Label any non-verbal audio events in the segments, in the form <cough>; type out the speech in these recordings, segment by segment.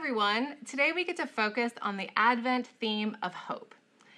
everyone. Today we get to focus on the Advent theme of hope.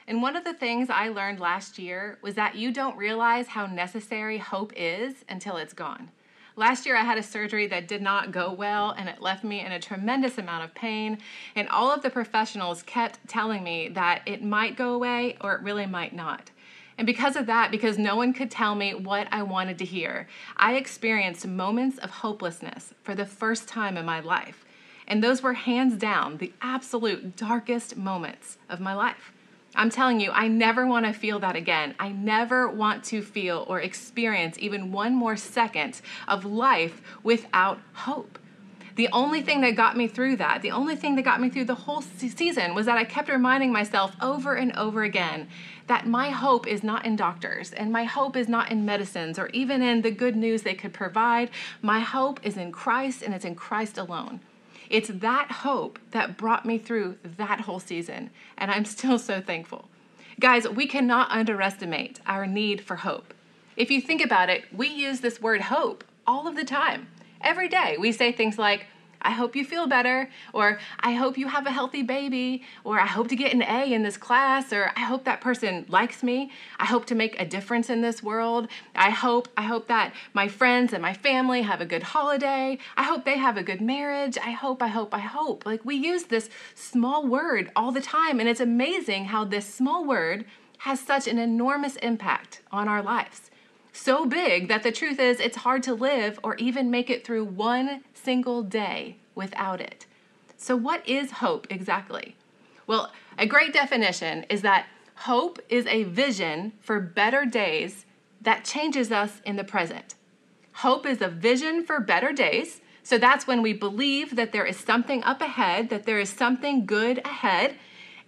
And one of the things I learned last year was that you don't realize how necessary hope is until it's gone. Last year I had a surgery that did not go well and it left me in a tremendous amount of pain. And all of the professionals kept telling me that it might go away or it really might not. And because of that, because no one could tell me what I wanted to hear, I experienced moments of hopelessness for the first time in my life. And those were hands down the absolute darkest moments of my life. I'm telling you, I never want to feel that again. I never want to feel or experience even one more second of life without hope. The only thing that got me through that, the only thing that got me through the whole season was that I kept reminding myself over and over again that my hope is not in doctors and my hope is not in medicines or even in the good news they could provide. My hope is in Christ and it's in Christ alone. It's that hope that brought me through that whole season, and I'm still so thankful. Guys, we cannot underestimate our need for hope. If you think about it, we use this word hope all of the time. Every day, we say things like, I hope you feel better, or I hope you have a healthy baby, or I hope to get an A in this class, or I hope that person likes me. I hope to make a difference in this world. I hope I hope that my friends and my family have a good holiday. I hope they have a good marriage. I hope I hope I hope. Like we use this small word all the time and it's amazing how this small word has such an enormous impact on our lives so big that the truth is it's hard to live or even make it through one single day without it. So, what is hope exactly? Well, a great definition is that hope is a vision for better days that changes us in the present. Hope is a vision for better days. So that's when we believe that there is something up ahead, that there is something good ahead,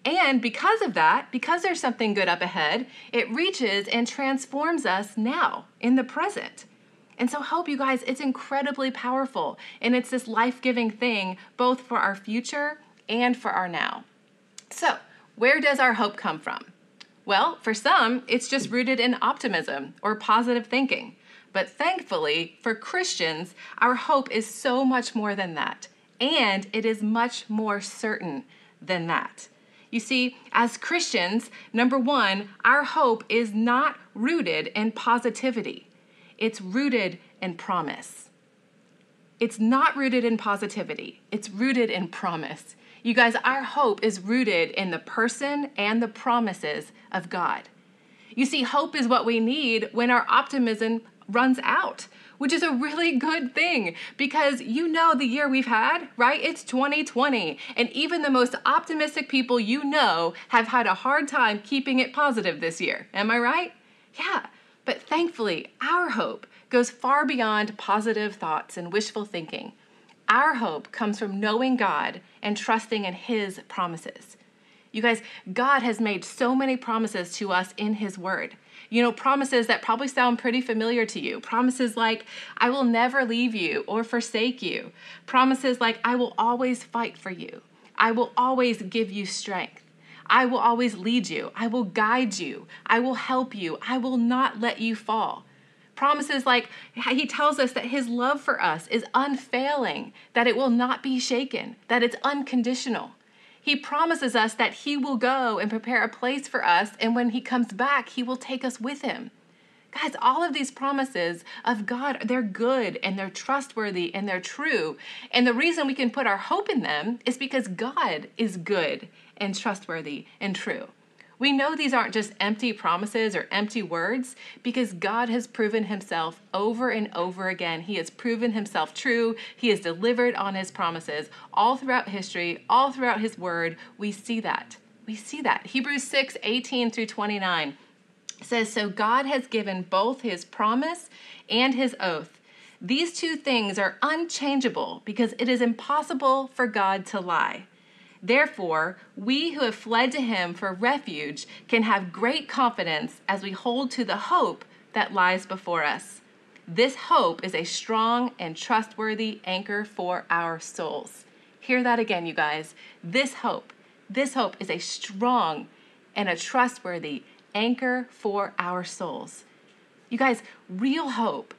and because of that, because there's something good up ahead, it reaches and transforms us now in the present. And so, hope you guys, it's incredibly powerful. And it's this life giving thing, both for our future and for our now. So, where does our hope come from? Well, for some, it's just rooted in optimism or positive thinking. But thankfully, for Christians, our hope is so much more than that. And it is much more certain than that. You see, as Christians, number one, our hope is not rooted in positivity, it's rooted in promise. It's not rooted in positivity, it's rooted in promise. You guys, our hope is rooted in the person and the promises of God. You see, hope is what we need when our optimism runs out which is a really good thing because you know the year we've had, right? It's 2020. And even the most optimistic people you know have had a hard time keeping it positive this year. Am I right? Yeah. But thankfully, our hope goes far beyond positive thoughts and wishful thinking. Our hope comes from knowing God and trusting in His promises. You guys, God has made so many promises to us in His Word. You know, promises that probably sound pretty familiar to you. Promises like, I will never leave you or forsake you. Promises like, I will always fight for you. I will always give you strength. I will always lead you. I will guide you. I will help you. I will not let you fall. Promises like he tells us that his love for us is unfailing, that it will not be shaken, that it's unconditional. He promises us that He will go and prepare a place for us, and when He comes back, He will take us with Him. Guys, all of these promises of God, they're good and they're trustworthy and they're true. And the reason we can put our hope in them is because God is good and trustworthy and true. We know these aren't just empty promises or empty words because God has proven himself over and over again. He has proven himself true. He has delivered on his promises all throughout history, all throughout his word. We see that. We see that. Hebrews 6 18 through 29 says, So God has given both his promise and his oath. These two things are unchangeable because it is impossible for God to lie. Therefore, we who have fled to him for refuge can have great confidence as we hold to the hope that lies before us. This hope is a strong and trustworthy anchor for our souls. Hear that again, you guys. This hope, this hope is a strong and a trustworthy anchor for our souls. You guys, real hope,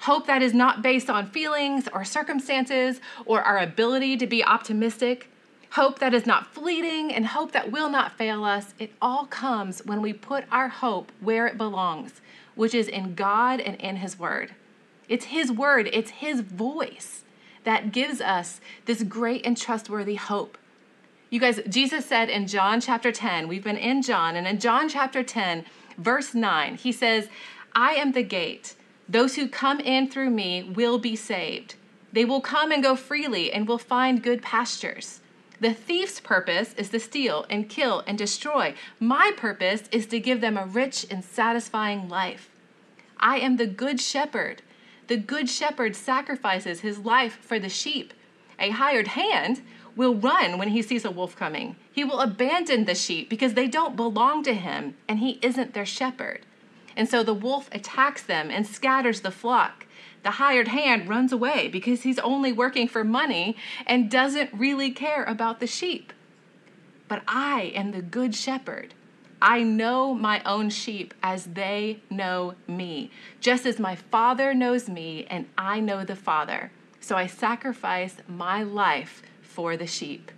hope that is not based on feelings or circumstances or our ability to be optimistic, hope that is not fleeting, and hope that will not fail us, it all comes when we put our hope where it belongs, which is in God and in His Word. It's His Word, it's His voice that gives us this great and trustworthy hope. You guys, Jesus said in John chapter 10, we've been in John, and in John chapter 10, verse 9, he says, I am the gate. Those who come in through me will be saved. They will come and go freely and will find good pastures. The thief's purpose is to steal and kill and destroy. My purpose is to give them a rich and satisfying life. I am the good shepherd. The good shepherd sacrifices his life for the sheep. A hired hand will run when he sees a wolf coming. He will abandon the sheep because they don't belong to him and he isn't their shepherd. And so the wolf attacks them and scatters the flock the hired hand runs away because he's only working for money and doesn't really care about the sheep. But I am the good shepherd. I know my own sheep as they know me, just as my Father knows me and I know the Father. So I sacrifice my life for the sheep.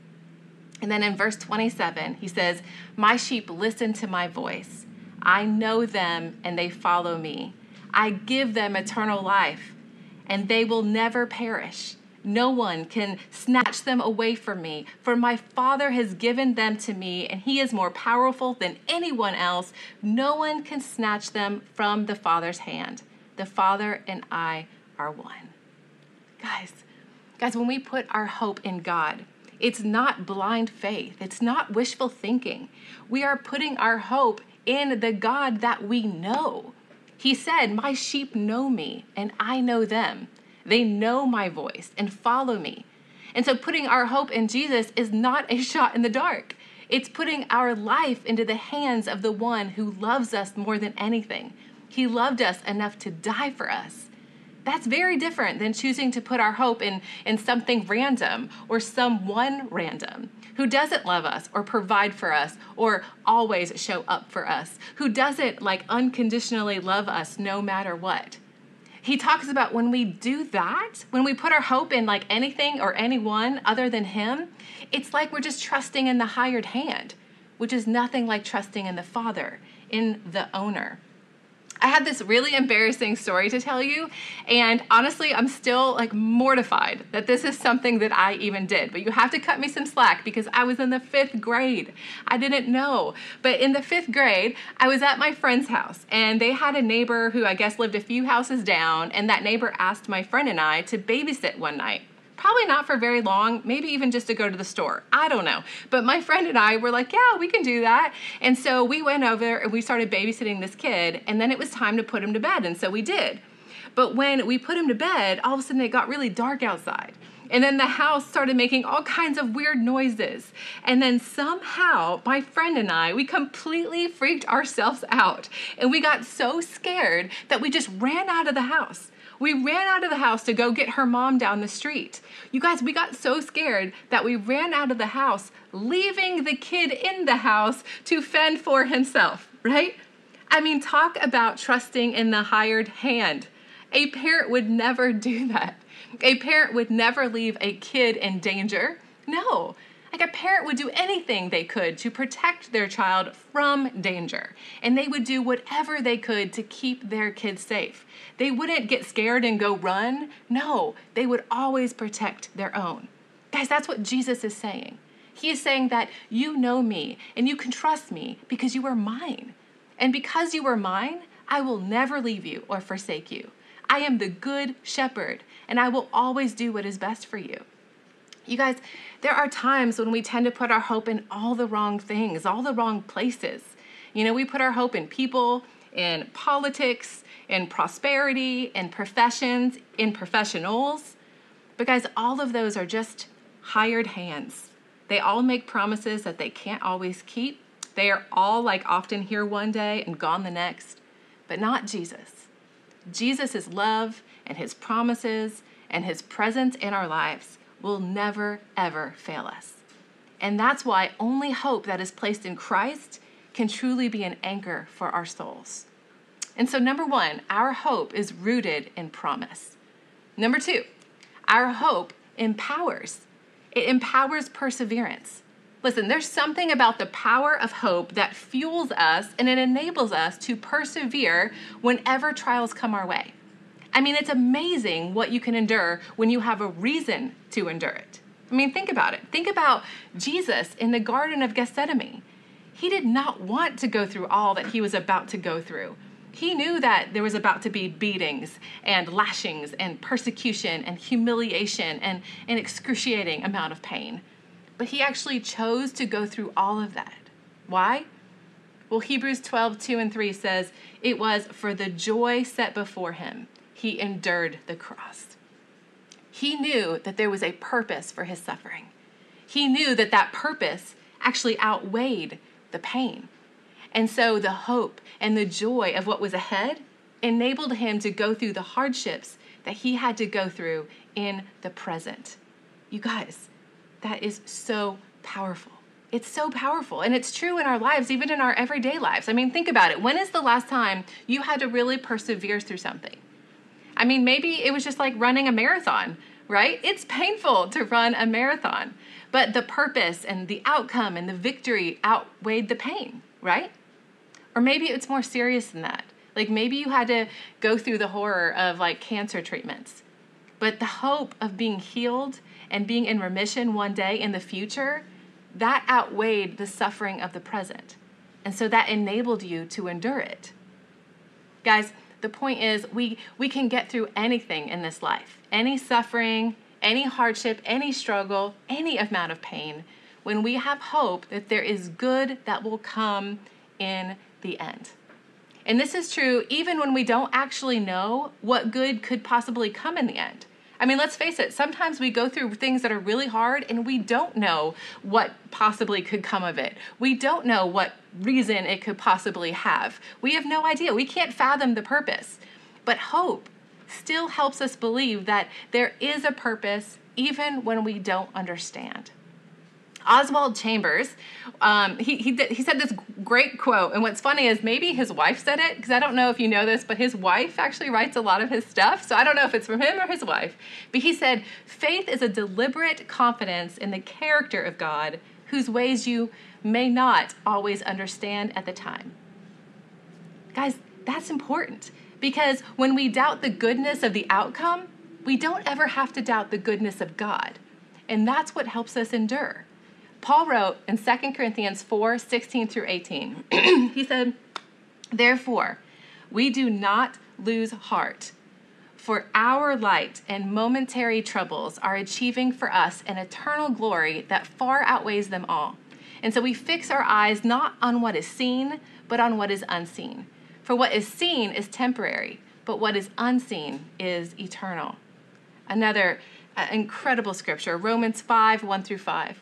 And then in verse 27, he says, My sheep listen to my voice. I know them and they follow me. I give them eternal life, and they will never perish. No one can snatch them away from me, for my Father has given them to me, and He is more powerful than anyone else. No one can snatch them from the Father's hand. The Father and I are one. Guys, guys, when we put our hope in God, it's not blind faith, it's not wishful thinking. We are putting our hope in the God that we know. He said, My sheep know me, and I know them. They know my voice and follow me. And so, putting our hope in Jesus is not a <laughs> shot in the dark. It's putting our life into the hands of the one who loves us more than anything. He loved us enough to die for us. That's very different than choosing to put our hope in, in something random or someone random who doesn't love us or provide for us or always show up for us, who doesn't like unconditionally love us no matter what. He talks about when we do that, when we put our hope in like anything or anyone other than Him, it's like we're just trusting in the hired hand, which is nothing like trusting in the Father, in the owner. I had this really embarrassing story to tell you, and honestly, I'm still like mortified that this is something that I even did. But you have to cut me some slack because I was in the fifth grade. I didn't know. But in the fifth grade, I was at my friend's house, and they had a neighbor who I guess lived a few houses down, and that neighbor asked my friend and I to babysit one night. Probably not for very long, maybe even just to go to the store. I don't know. But my friend and I were like, yeah, we can do that. And so we went over and we started babysitting this kid, and then it was time to put him to bed. And so we did. But when we put him to bed, all of a sudden it got really dark outside. And then the house started making all kinds of weird noises. And then somehow, my friend and I, we completely freaked ourselves out. And we got so scared that we just ran out of the house. We ran out of the house to go get her mom down the street. You guys, we got so scared that we ran out of the house, leaving the kid in the house to fend for himself, right? I mean, talk about trusting in the hired hand. A parent would never <laughs> do that. A parent would never leave a kid in danger. No, like a parent would do anything they could to protect their child from danger, and they would do whatever they could to keep their kids safe. They wouldn't get scared and go run. No, they would always protect their own. Guys, that's what Jesus is saying. He is saying that you know me and you can trust me because you are mine. And because you are mine, I will never leave you or forsake you. I am the good shepherd, and I will always do what is best for you. You guys, there are times when we tend to put our hope in all the wrong things, all the wrong places. You know, we put our hope in people, in politics, in prosperity, in professions, in professionals. But guys, all of those are just hired hands. They all make promises that they can't always keep. They are all like often here one day and gone the next, but not Jesus. Jesus' is love and his promises and his presence in our lives will never, ever fail us. And that's why only hope that is placed in Christ can truly be an anchor for our souls. And so, number one, our hope is rooted in promise. Number two, our hope empowers. it empowers perseverance. Listen, there's something about the power of hope that fuels us and it enables us to persevere whenever trials come our way. I mean, it's amazing what you can endure when you have a reason to endure it. I mean, think about it. Think about Jesus in the Garden of Gethsemane. He did not want to go through all that he was about to go through. He knew that there was about to be beatings and lashings and persecution and humiliation and an excruciating amount of pain. But he actually chose to go through all of that. Why? Well, Hebrews 12, 2 and 3 says, It was for the joy set before him, he endured the cross. He knew that there was a purpose for his suffering. He knew that that purpose actually outweighed the pain. And so the hope and the joy of what was ahead enabled him to go through the hardships that he had to go through in the present. You guys, that is so powerful. It's so powerful. And it's true in our lives, even in our everyday lives. I mean, think about it. When is the last time you had to really persevere through something? I mean, maybe it was just like running a marathon, right? It's painful to run a marathon, but the purpose and the outcome and the victory outweighed the pain, right? Or maybe it's more serious than that. Like maybe you had to go through the horror of like cancer treatments, but the hope of being healed and being in remission one day in the future, that outweighed the suffering of the present. And so that enabled you to endure it. Guys, the point is we we can get through anything in this life. Any suffering, any hardship, any struggle, any amount of pain when we have hope that there is good that will come in the end. And this is true even when we don't actually know what good could possibly come in the end. I mean, let's face it, sometimes we go through things that are really hard and we don't know what possibly could come of it. We don't know what reason it could possibly have. We have no idea. We can't fathom the purpose. But hope still helps us believe that there is a purpose even when we don't understand. Oswald Chambers, um, he, he, he said this great quote. And what's funny is maybe his wife said it, because I don't know if you know this, but his wife actually writes a lot of his stuff. So I don't know if it's from him or his wife. But he said, Faith is a deliberate confidence in the character of God, whose ways you may not always understand at the time. Guys, that's important because when we doubt the goodness of the outcome, we don't ever have to doubt the goodness of God. And that's what helps us endure. Paul wrote in 2 Corinthians 4 16 through 18, <clears throat> he said, Therefore, we do not lose heart, for our light and momentary troubles are achieving for us an eternal glory that far outweighs them all. And so we fix our eyes not on what is seen, but on what is unseen. For what is seen is temporary, but what is unseen is eternal. Another uh, incredible scripture, Romans 5 1 through 5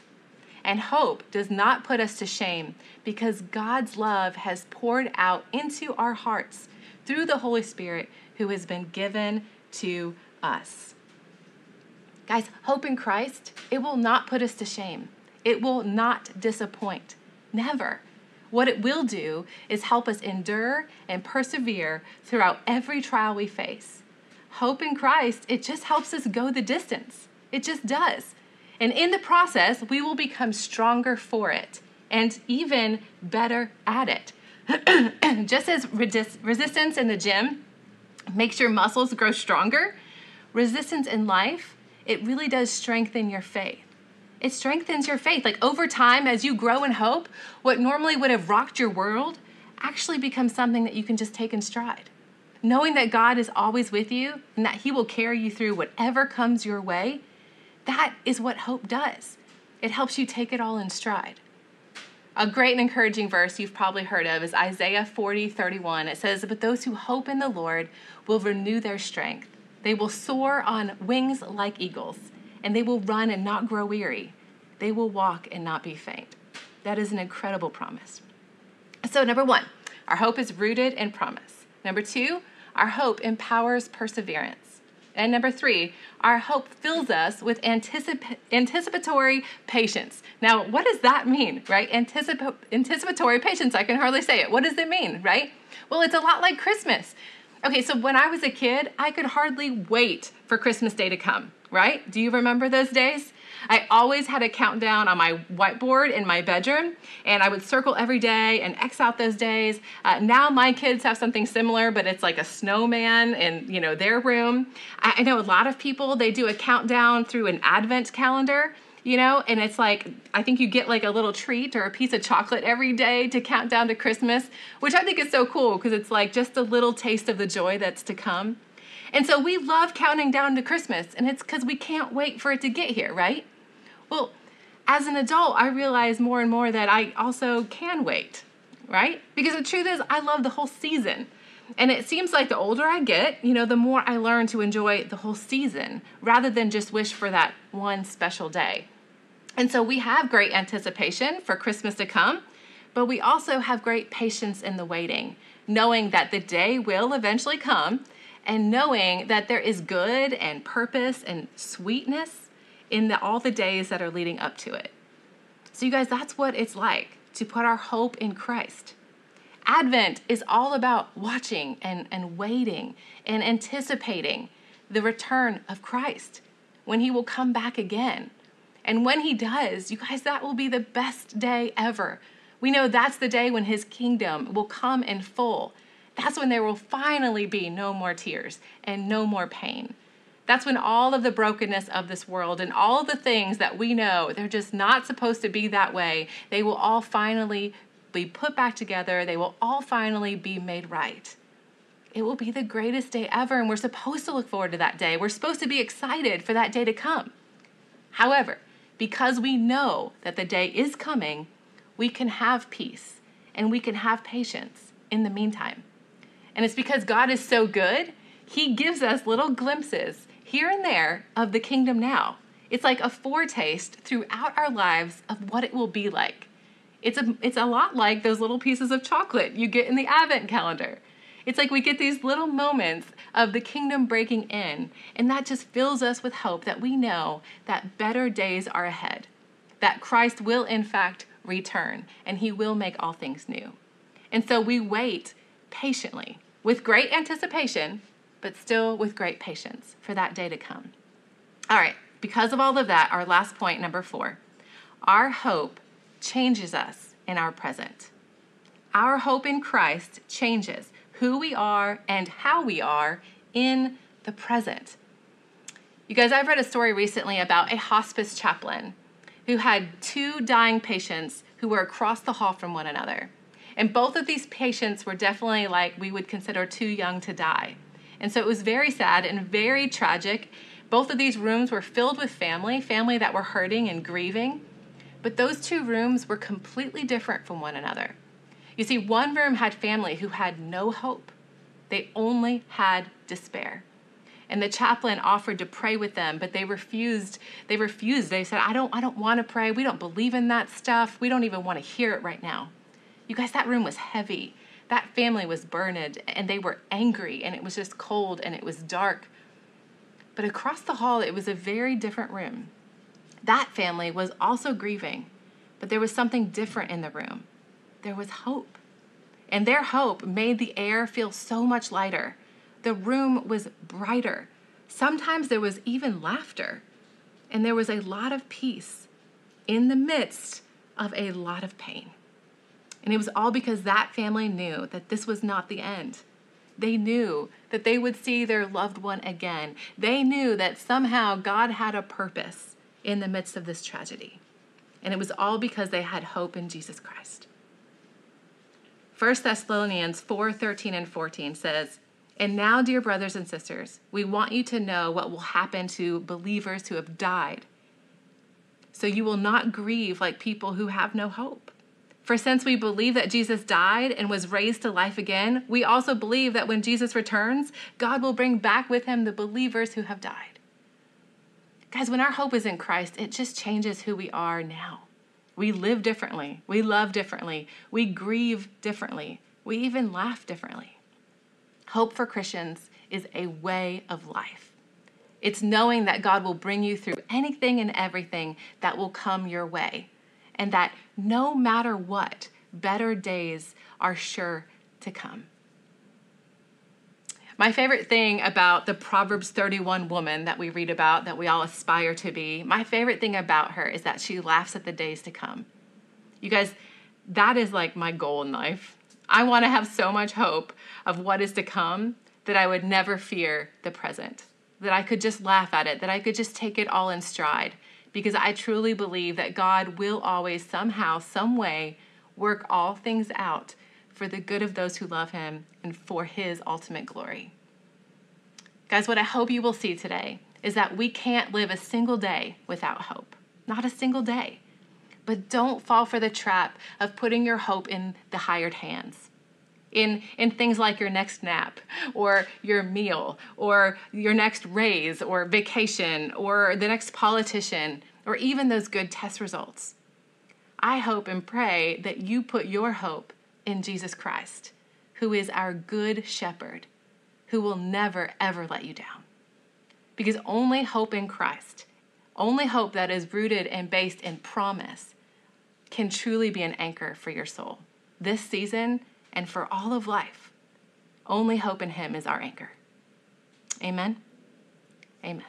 And hope does not put us to shame because God's love has poured out into our hearts through the Holy Spirit who has been given to us. Guys, hope in Christ, it will not put us to shame. It will not disappoint. Never. What it will do is help us endure and persevere throughout every trial we face. Hope in Christ, it just helps us go the distance. It just does. And in the process, we will become stronger for it and even better at it. <clears throat> Just as resistance in the gym makes your muscles grow stronger, resistance in life, it really does strengthen your faith. It strengthens your faith. Like over time, as you grow in hope, what normally would have rocked your world actually becomes something that you can just take in stride. Knowing that God is always with you and that He will carry you through whatever comes your way that is what hope does. It helps you take it all in stride. A great and encouraging verse you've probably heard of is Isaiah 40, 31. It says, But those who hope in the Lord will renew their strength. They will soar on wings like eagles, and they will run and not grow weary. they will walk and not be faint. That is an incredible promise. So, number one, our hope is rooted in promise. Number two, our hope empowers perseverance. And number three, our hope fills us with anticip- anticipatory patience. Now, what does that mean, right? Anticip- anticipatory patience, I can hardly say it. What does it mean, right? Well, it's a lot like Christmas. Okay, so when I was a kid, I could hardly wait for Christmas Day to come, right? Do you remember those days? I always had a countdown on my whiteboard in my bedroom, and I would circle every day and X out those days. Uh, now my kids have something similar, but it's like a snowman in you know their room. I, I know a lot of people they do a countdown through an Advent calendar you know and it's like i think you get like a little treat or a piece of chocolate every day to count down to christmas which i think is so cool because it's like just a little taste of the joy that's to come and so we love counting down to christmas and it's because we can't wait for it to get here right well, as an adult, I realize more and more that I also can wait, right? Because the truth is, I love the whole season. And it seems like the older I get, you know, the more I learn to enjoy the whole season rather than just wish for that one special day. And so we have great anticipation for Christmas to come, but we also have great patience in the waiting, knowing that the day will eventually come and knowing that there is good and purpose and sweetness in the, all the days that are leading up to it. So, you guys, that's what it's like to put our hope in Christ. Advent is all about watching and, and waiting and anticipating the return of Christ when he will come back again. And when he does, you guys, that will be the best day ever. We know that's the day when his kingdom will come in full. That's when there will finally be no more tears and no more pain. That's when all of the brokenness of this world and all the things that we know they're just not supposed to be that way, they will all finally be put back together. They will all finally be made right. It will be the greatest day ever, and we're supposed to look forward to that day. We're supposed to be excited for that day to come. However, because we know that the day is coming, we can have peace and we can have patience in the meantime. And it's because God is so good, He gives us little glimpses here and there of the kingdom now. It's like a foretaste throughout our lives of what it will be like. It's a, it's a lot like those little pieces of chocolate you get in the advent calendar. It's like we get these little moments of the kingdom breaking in, and that just fills us with hope that we know that better days are ahead, that Christ will, in fact, return, and he will make all things new. And so we wait patiently with great anticipation but still with great patience for that day to come. All right, because of all of that, our last point, number four, our hope changes us in our present. Our hope in Christ changes who we are and how we are in the present. You guys, I've read a story recently about a hospice chaplain who had two dying patients who were across the hall from one another. And both of these patients were definitely like we would consider too young to die. And so it was very sad and very tragic. Both of these rooms were filled with family, family that were hurting and grieving. But those two rooms were completely different from one another. You see, one room had family who had no hope, they only had despair. And the chaplain offered to pray with them, but they refused. They refused. They said, I don't, I don't want to pray. We don't believe in that stuff. We don't even want to hear it right now. You guys, that room was heavy that family was burned and they were angry and it was just cold and it was dark. But across the hall, it was a very different room. That family was also grieving, but there was something different in the room. There was hope. And their hope made the air feel so much lighter. The room was brighter. Sometimes there was even laughter. And there was a lot of peace in the midst of a lot of pain. And it was all because that family knew that this was not the end. They knew that they would see their loved one again. They knew that somehow God had a purpose in the midst of this tragedy. And it was all because they had hope in Jesus Christ. 1 Thessalonians 4 13 and 14 says, And now, dear brothers and sisters, we want you to know what will happen to believers who have died. So you will not grieve like people who have no hope. For since we believe that Jesus died and was raised to life again, we also believe that when Jesus returns, God will bring back with him the believers who have died. Guys, when our hope is in Christ, it just changes who we are now. We live differently. We love differently. We grieve differently. We even laugh differently. Hope for Christians is a way of life. It's knowing that God will bring you through anything and everything that will come your way, and that no matter what, better days are sure to come. My favorite thing about the Proverbs 31 woman that we read about, that we all aspire to be, my favorite thing about her is that she laughs at the days to come. You guys, that is like my goal in life. I want to have so much hope of what is to come that I would never fear the present, that I could just laugh at it, that I could just take it all in stride, because I truly believe that God will always, somehow, some way, work all things out for the good of those who love him and for his ultimate glory. Guys, what I hope you will see today is that we can't live a single day without hope. Not a single day. But don't fall for the trap of putting your hope in the hired hands. In, in things like your next nap, or your meal, or your next raise, or vacation, or the next politician, or even those good test results. I hope and pray that you put your hope in Jesus Christ, who is our good shepherd, who will never, ever let you down. Because only hope in Christ, only hope that is rooted and based in promise, can truly be an anchor for your soul this season and for all of life. Only hope in Him is our anchor. Amen. Amen.